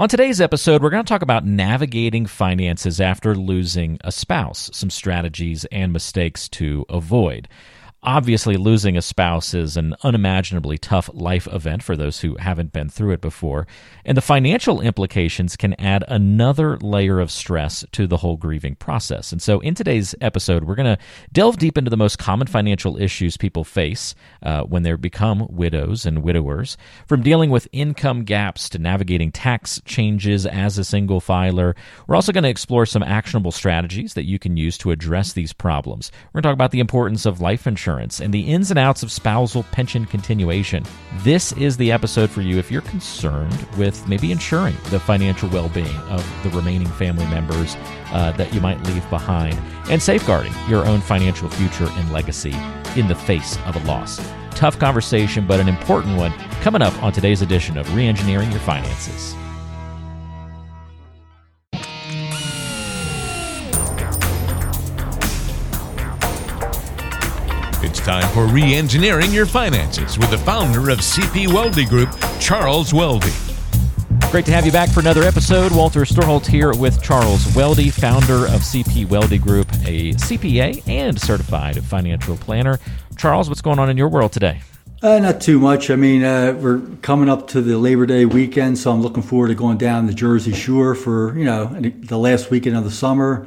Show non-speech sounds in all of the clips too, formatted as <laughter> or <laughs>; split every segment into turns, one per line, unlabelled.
On today's episode, we're going to talk about navigating finances after losing a spouse, some strategies and mistakes to avoid. Obviously, losing a spouse is an unimaginably tough life event for those who haven't been through it before, and the financial implications can add another layer of stress to the whole grieving process. And so, in today's episode, we're going to delve deep into the most common financial issues people face uh, when they become widows and widowers, from dealing with income gaps to navigating tax changes as a single filer. We're also going to explore some actionable strategies that you can use to address these problems. We're going to talk about the importance of life insurance insurance and the ins and outs of spousal pension continuation. This is the episode for you if you're concerned with maybe ensuring the financial well being of the remaining family members uh, that you might leave behind and safeguarding your own financial future and legacy in the face of a loss. Tough conversation, but an important one coming up on today's edition of Reengineering Your Finances.
It's time for re engineering your finances with the founder of CP Welde Group, Charles Welde.
Great to have you back for another episode. Walter Storholt here with Charles Welde, founder of CP Welde Group, a CPA and certified financial planner. Charles, what's going on in your world today?
Uh, not too much. I mean, uh, we're coming up to the Labor Day weekend, so I'm looking forward to going down the Jersey Shore for you know the last weekend of the summer.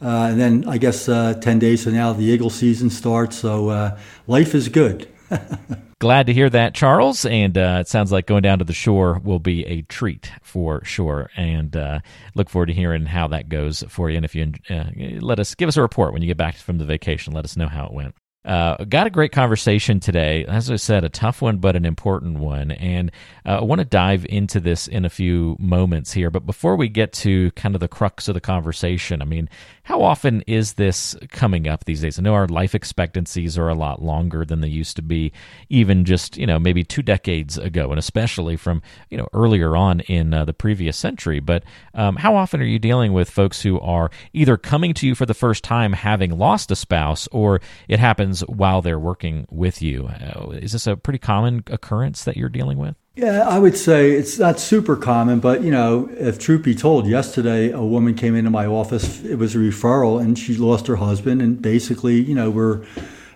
Uh, and then I guess uh, 10 days from now, the Eagle season starts. So uh, life is good. <laughs>
Glad to hear that, Charles. And uh, it sounds like going down to the shore will be a treat for sure. And uh, look forward to hearing how that goes for you. And if you uh, let us give us a report when you get back from the vacation, let us know how it went. Uh, got a great conversation today. As I said, a tough one, but an important one. And uh, I want to dive into this in a few moments here. But before we get to kind of the crux of the conversation, I mean, how often is this coming up these days? I know our life expectancies are a lot longer than they used to be, even just, you know, maybe two decades ago, and especially from, you know, earlier on in uh, the previous century. But um, how often are you dealing with folks who are either coming to you for the first time having lost a spouse or it happens while they're working with you. Uh, is this a pretty common occurrence that you're dealing with?
Yeah, I would say it's not super common, but you know, if truth be told, yesterday a woman came into my office. It was a referral, and she lost her husband, and basically, you know, we're,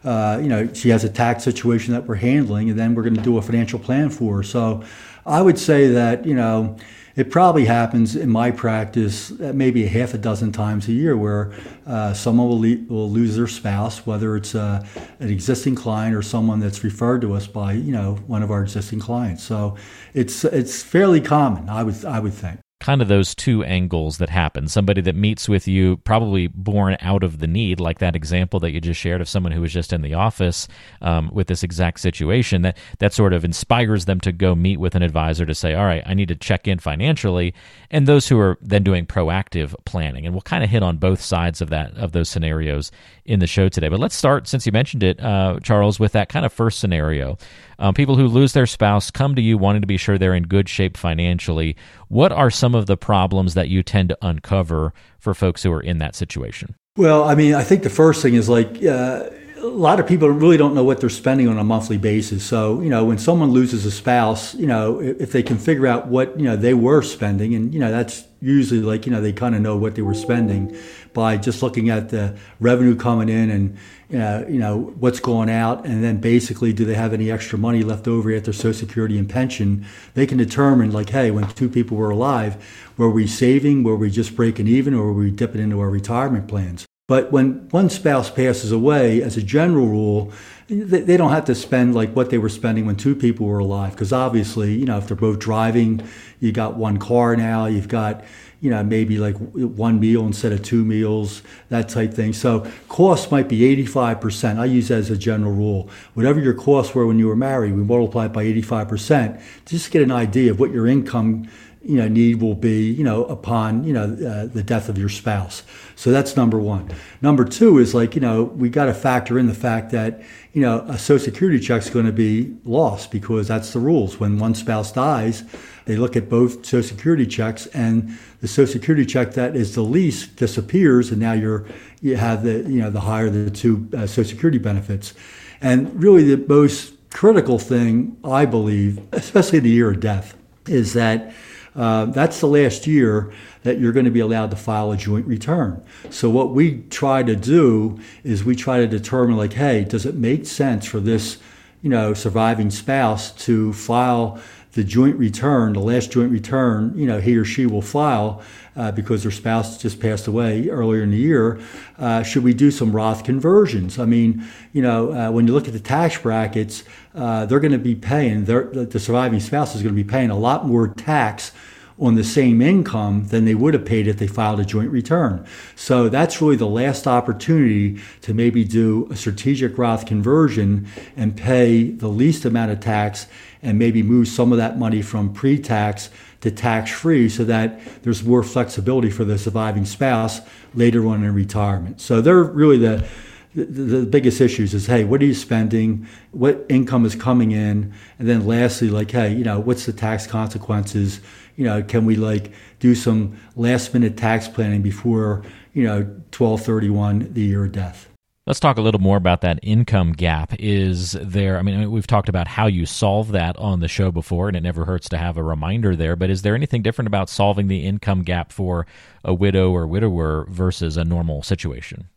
uh, you know, she has a tax situation that we're handling, and then we're going to do a financial plan for her. So, I would say that you know it probably happens in my practice maybe a half a dozen times a year where uh, someone will, le- will lose their spouse, whether it's uh, an existing client or someone that's referred to us by you know one of our existing clients. So it's it's fairly common, I would I would think
kind of those two angles that happen. Somebody that meets with you, probably born out of the need, like that example that you just shared of someone who was just in the office um, with this exact situation. That that sort of inspires them to go meet with an advisor to say, "All right, I need to check in financially." And those who are then doing proactive planning, and we'll kind of hit on both sides of that of those scenarios in the show today. But let's start, since you mentioned it, uh, Charles, with that kind of first scenario. Um, people who lose their spouse come to you wanting to be sure they're in good shape financially. What are some of the problems that you tend to uncover for folks who are in that situation?
Well, I mean, I think the first thing is like, uh, a lot of people really don't know what they're spending on a monthly basis. So, you know, when someone loses a spouse, you know, if they can figure out what, you know, they were spending, and, you know, that's usually like, you know, they kind of know what they were spending by just looking at the revenue coming in and, you know, you know, what's going out. And then basically, do they have any extra money left over at their Social Security and pension? They can determine, like, hey, when two people were alive, were we saving? Were we just breaking even? Or were we dipping into our retirement plans? But when one spouse passes away, as a general rule, they don't have to spend like what they were spending when two people were alive. Because obviously, you know, if they're both driving, you got one car now, you've got, you know, maybe like one meal instead of two meals, that type thing. So costs might be 85%. I use that as a general rule. Whatever your costs were when you were married, we multiply it by 85%. Just get an idea of what your income you know need will be you know upon you know uh, the death of your spouse. So that's number one. Number two is like you know we got to factor in the fact that you know a social security check is going to be lost because that's the rules. When one spouse dies they look at both social security checks and the social security check that is the least disappears and now you're you have the you know the higher the two uh, social security benefits. And really the most critical thing i believe especially the year of death is that uh, that's the last year that you're going to be allowed to file a joint return. So what we try to do is we try to determine like, hey, does it make sense for this, you know, surviving spouse to file the joint return, the last joint return, you know, he or she will file uh, because their spouse just passed away earlier in the year. Uh, should we do some Roth conversions? I mean, you know, uh, when you look at the tax brackets, uh, they're going to be paying, the surviving spouse is going to be paying a lot more tax on the same income than they would have paid if they filed a joint return. So that's really the last opportunity to maybe do a strategic Roth conversion and pay the least amount of tax and maybe move some of that money from pre tax to tax free so that there's more flexibility for the surviving spouse later on in retirement. So they're really the the, the, biggest issues is hey what are you spending what income is coming in and then lastly like hey you know what's the tax consequences you know, can we like do some last minute tax planning before, you know, 1231, the year of death?
Let's talk a little more about that income gap. Is there, I mean, we've talked about how you solve that on the show before, and it never hurts to have a reminder there, but is there anything different about solving the income gap for a widow or widower versus a normal situation?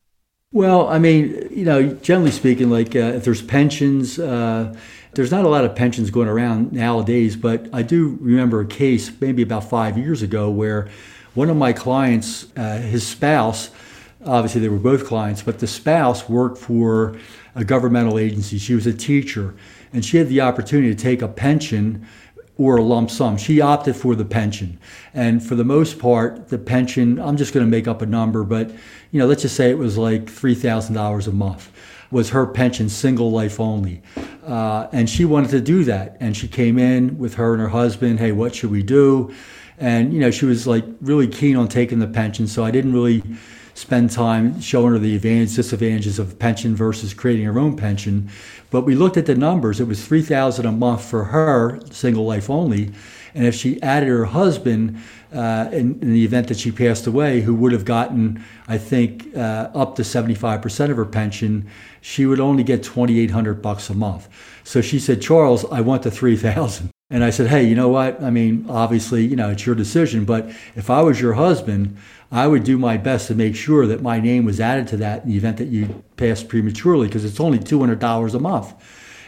Well, I mean, you know, generally speaking, like uh, if there's pensions, uh, there's not a lot of pensions going around nowadays, but I do remember a case maybe about five years ago where one of my clients, uh, his spouse, obviously they were both clients, but the spouse worked for a governmental agency. She was a teacher, and she had the opportunity to take a pension or a lump sum. She opted for the pension. And for the most part, the pension, I'm just going to make up a number, but you know, let's just say it was like $3,000 a month was her pension single life only. Uh, and she wanted to do that. And she came in with her and her husband, hey, what should we do? And, you know, she was like really keen on taking the pension. So I didn't really spend time showing her the advantages, disadvantages of pension versus creating her own pension. But we looked at the numbers. It was 3000 a month for her, single life only. And if she added her husband, uh, in, in, the event that she passed away, who would have gotten, I think, uh, up to 75% of her pension, she would only get 2,800 bucks a month. So she said, Charles, I want the 3,000. And I said, hey, you know what? I mean, obviously, you know, it's your decision, but if I was your husband, I would do my best to make sure that my name was added to that in the event that you passed prematurely, because it's only $200 a month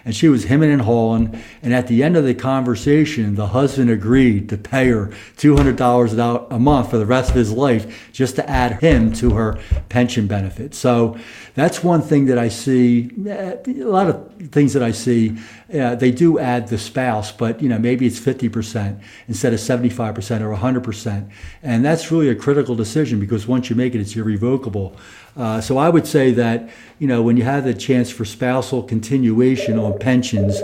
and she was hemming and hawing. And at the end of the conversation, the husband agreed to pay her $200 a month for the rest of his life just to add him to her pension benefit. So that's one thing that I see. A lot of things that I see, uh, they do add the spouse, but you know maybe it's 50% instead of 75% or 100%, and that's really a critical decision because once you make it, it's irrevocable. Uh, so I would say that you know when you have the chance for spousal continuation on pensions,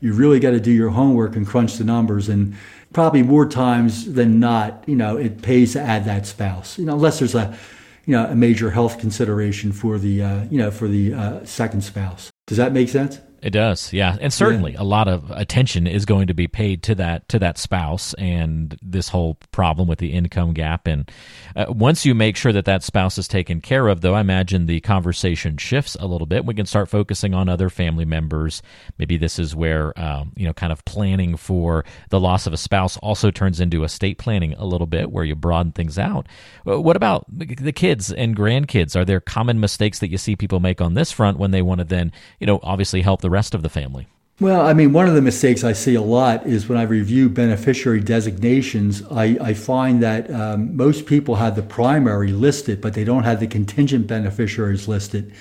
you really got to do your homework and crunch the numbers and probably more times than not, you know, it pays to add that spouse. You know, unless there's a you know a major health consideration for the uh, you know for the uh, second spouse. Does that make sense?
It does, yeah, and certainly yeah. a lot of attention is going to be paid to that to that spouse and this whole problem with the income gap. And uh, once you make sure that that spouse is taken care of, though, I imagine the conversation shifts a little bit. We can start focusing on other family members. Maybe this is where um, you know, kind of planning for the loss of a spouse also turns into estate planning a little bit, where you broaden things out. What about the kids and grandkids? Are there common mistakes that you see people make on this front when they want to then, you know, obviously help the rest of the family?
Well, I mean, one of the mistakes I see a lot is when I review beneficiary designations, I, I find that um, most people have the primary listed, but they don't have the contingent beneficiaries listed.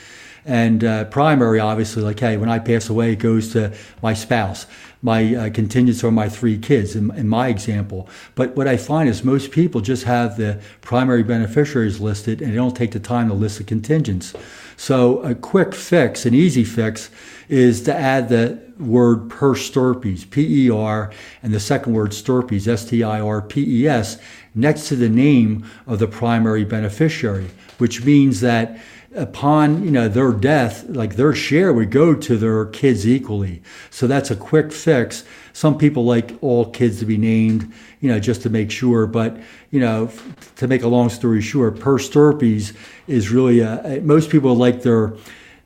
And uh, primary, obviously, like, hey, when I pass away, it goes to my spouse. My uh, contingents are my three kids, in, in my example. But what I find is most people just have the primary beneficiaries listed and they don't take the time to list the contingents. So a quick fix, an easy fix, is to add the word per stirpes, P E R, and the second word stirpes, S T I R P E S, next to the name of the primary beneficiary, which means that upon you know their death like their share would go to their kids equally so that's a quick fix some people like all kids to be named you know just to make sure but you know to make a long story short per stirpes is really a, most people like their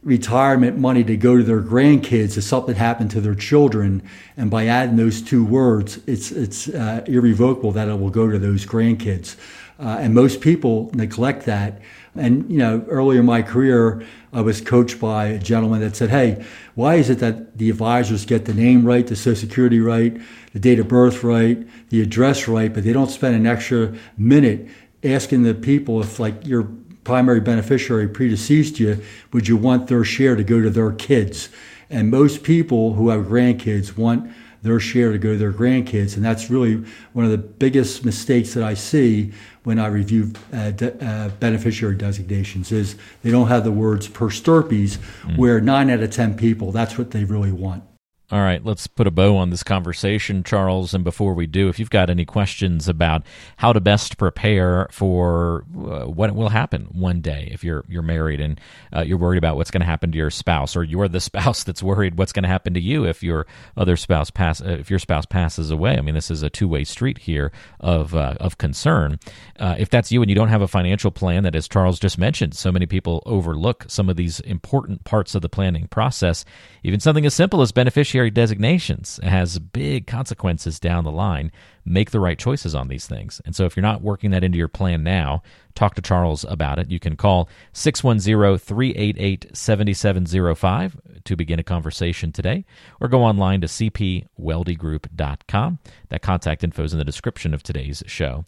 retirement money to go to their grandkids if something happened to their children. And by adding those two words, it's, it's uh, irrevocable that it will go to those grandkids. Uh, and most people neglect that. And, you know, earlier in my career, I was coached by a gentleman that said, hey, why is it that the advisors get the name right, the social security right, the date of birth right, the address right, but they don't spend an extra minute asking the people if, like, your primary beneficiary predeceased you, would you want their share to go to their kids? And most people who have grandkids want their share to go to their grandkids. And that's really one of the biggest mistakes that I see when I review uh, de- uh, beneficiary designations is they don't have the words per stirpes, mm. where nine out of 10 people, that's what they really want.
All right, let's put a bow on this conversation, Charles. And before we do, if you've got any questions about how to best prepare for uh, what will happen one day if you're you're married and uh, you're worried about what's going to happen to your spouse, or you're the <laughs> spouse that's worried what's going to happen to you if your other spouse pass uh, if your spouse passes away. I mean, this is a two way street here of uh, of concern. Uh, if that's you and you don't have a financial plan that, as Charles just mentioned, so many people overlook some of these important parts of the planning process. Even something as simple as beneficiary designations has big consequences down the line. Make the right choices on these things. And so if you're not working that into your plan now, talk to Charles about it. You can call 610 388 7705 to begin a conversation today, or go online to cpweldegroup.com. That contact info is in the description of today's show.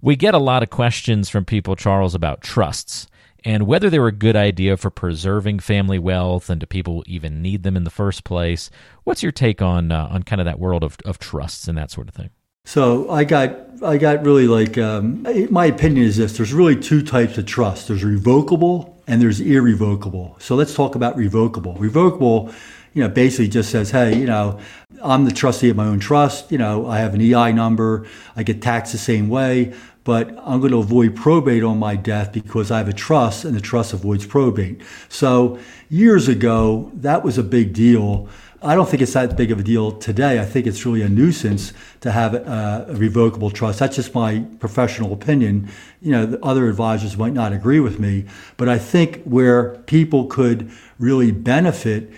We get a lot of questions from people, Charles, about trusts and whether they're a good idea for preserving family wealth and do people even need them in the first place. What's your take on uh, on kind of that world of, of trusts and that sort of thing?
So I got I got really like um, my opinion is this: there's really two types of trust. There's revocable and there's irrevocable. So let's talk about revocable. Revocable, you know, basically just says, hey, you know, I'm the trustee of my own trust. You know, I have an EI number. I get taxed the same way but I'm going to avoid probate on my death because I have a trust and the trust avoids probate. So years ago, that was a big deal. I don't think it's that big of a deal today. I think it's really a nuisance to have a, a revocable trust. That's just my professional opinion. You know, other advisors might not agree with me, but I think where people could really benefit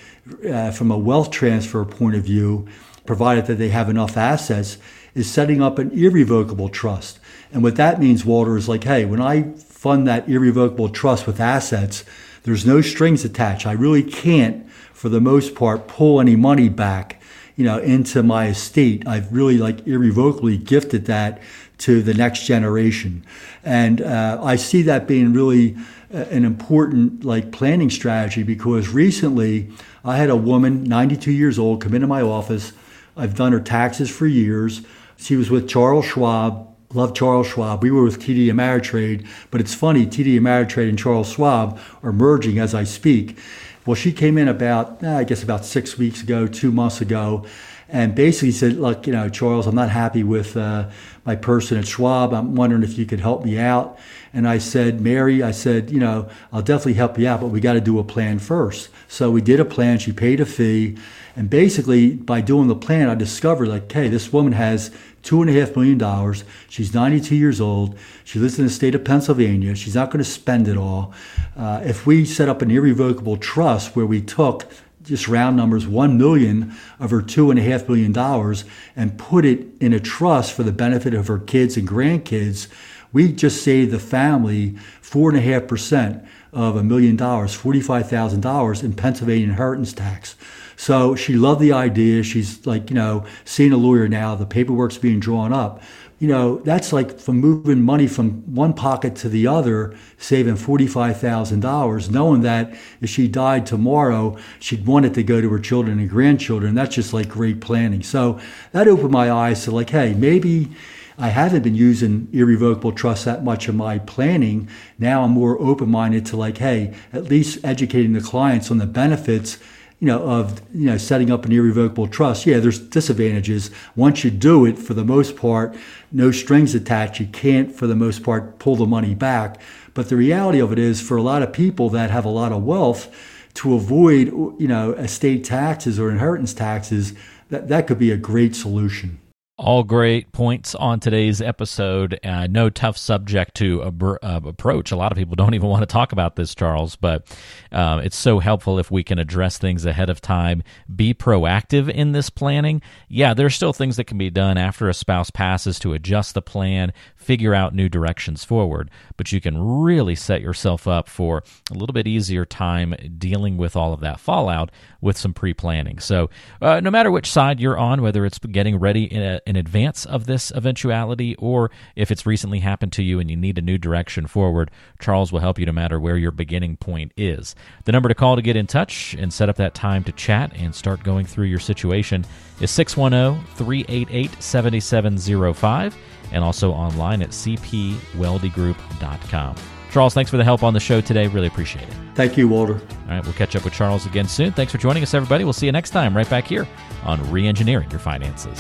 uh, from a wealth transfer point of view, provided that they have enough assets, is setting up an irrevocable trust. And what that means, Walter, is like, hey, when I fund that irrevocable trust with assets, there's no strings attached. I really can't, for the most part, pull any money back, you know, into my estate. I've really like irrevocably gifted that to the next generation, and uh, I see that being really uh, an important like planning strategy because recently I had a woman, 92 years old, come into my office. I've done her taxes for years. She was with Charles Schwab Love Charles Schwab. We were with TD Ameritrade, but it's funny, TD Ameritrade and Charles Schwab are merging as I speak. Well, she came in about, eh, I guess, about six weeks ago, two months ago, and basically said, Look, you know, Charles, I'm not happy with uh, my person at Schwab. I'm wondering if you could help me out. And I said, Mary, I said, you know, I'll definitely help you out, but we got to do a plan first. So we did a plan. She paid a fee. And basically, by doing the plan, I discovered, like, hey, this woman has two and a half million dollars. She's 92 years old. She lives in the state of Pennsylvania. She's not going to spend it all. Uh, if we set up an irrevocable trust where we took just round numbers, one million of her two and a half million dollars and put it in a trust for the benefit of her kids and grandkids, we just saved the family four and a half percent of a million dollars, $45,000 in Pennsylvania inheritance tax. So she loved the idea. She's like, you know, seeing a lawyer now. The paperwork's being drawn up. You know, that's like from moving money from one pocket to the other, saving $45,000, knowing that if she died tomorrow, she'd want it to go to her children and grandchildren. That's just like great planning. So that opened my eyes to like, hey, maybe I haven't been using irrevocable trust that much in my planning. Now I'm more open minded to like, hey, at least educating the clients on the benefits you know, of you know setting up an irrevocable trust. Yeah, there's disadvantages. Once you do it, for the most part, no strings attached. You can't, for the most part, pull the money back. But the reality of it is, for a lot of people that have a lot of wealth, to avoid you know estate taxes or inheritance taxes, that that could be a great solution.
All great points on today's episode. Uh, no tough subject to uh, approach. A lot of people <laughs> don't even want to talk about this, Charles, but uh, it's so helpful if we can address things ahead of time. Be proactive in this planning. Yeah, there are still things that can be done after a spouse passes to adjust the plan, figure out new directions forward, but you can really set yourself up for a little bit easier time dealing with all of that fallout with some pre planning. So, uh, no matter which side you're on, whether it's getting ready in, a, in advance of this eventuality or if it's recently happened to you and you need a new direction forward, Charles will help you no matter where your beginning point is. The number to call to get in touch and set up that time to chat and start going through your situation is 610 388 7705 and also online at cpweldegroup.com. Charles, thanks for the help on the show today. Really appreciate it.
Thank you, Walter.
All right, we'll catch up with Charles again soon. Thanks for joining us, everybody. We'll see you next time right back here on Reengineering Your Finances.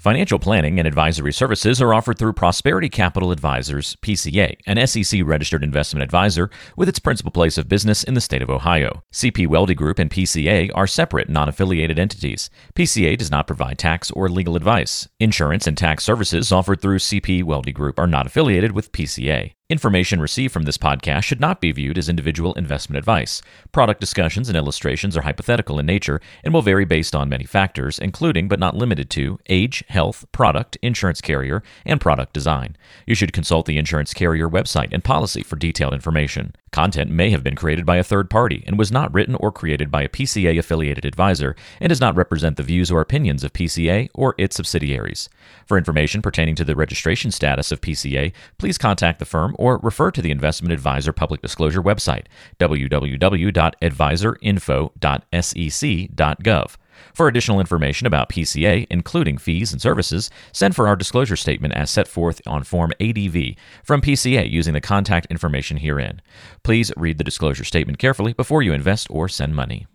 Financial planning and advisory services are offered through Prosperity Capital Advisors, PCA, an SEC registered investment advisor with its principal place of business in the state of Ohio. CP Welde Group and PCA are separate, non affiliated entities. PCA does not provide tax or legal advice. Insurance and tax services offered through CP Welde Group are not affiliated with PCA. Information received from this podcast should not be viewed as individual investment advice. Product discussions and illustrations are hypothetical in nature and will vary based on many factors, including but not limited to age, health, product, insurance carrier, and product design. You should consult the insurance carrier website and policy for detailed information. Content may have been created by a third party and was not written or created by a PCA affiliated advisor and does not represent the views or opinions of PCA or its subsidiaries. For information pertaining to the registration status of PCA, please contact the firm or refer to the Investment Advisor Public Disclosure website, www.advisorinfo.sec.gov. For additional information about PCA, including fees and services, send for our disclosure statement as set forth on Form ADV from PCA using the contact information herein. Please read the disclosure statement carefully before you invest or send money.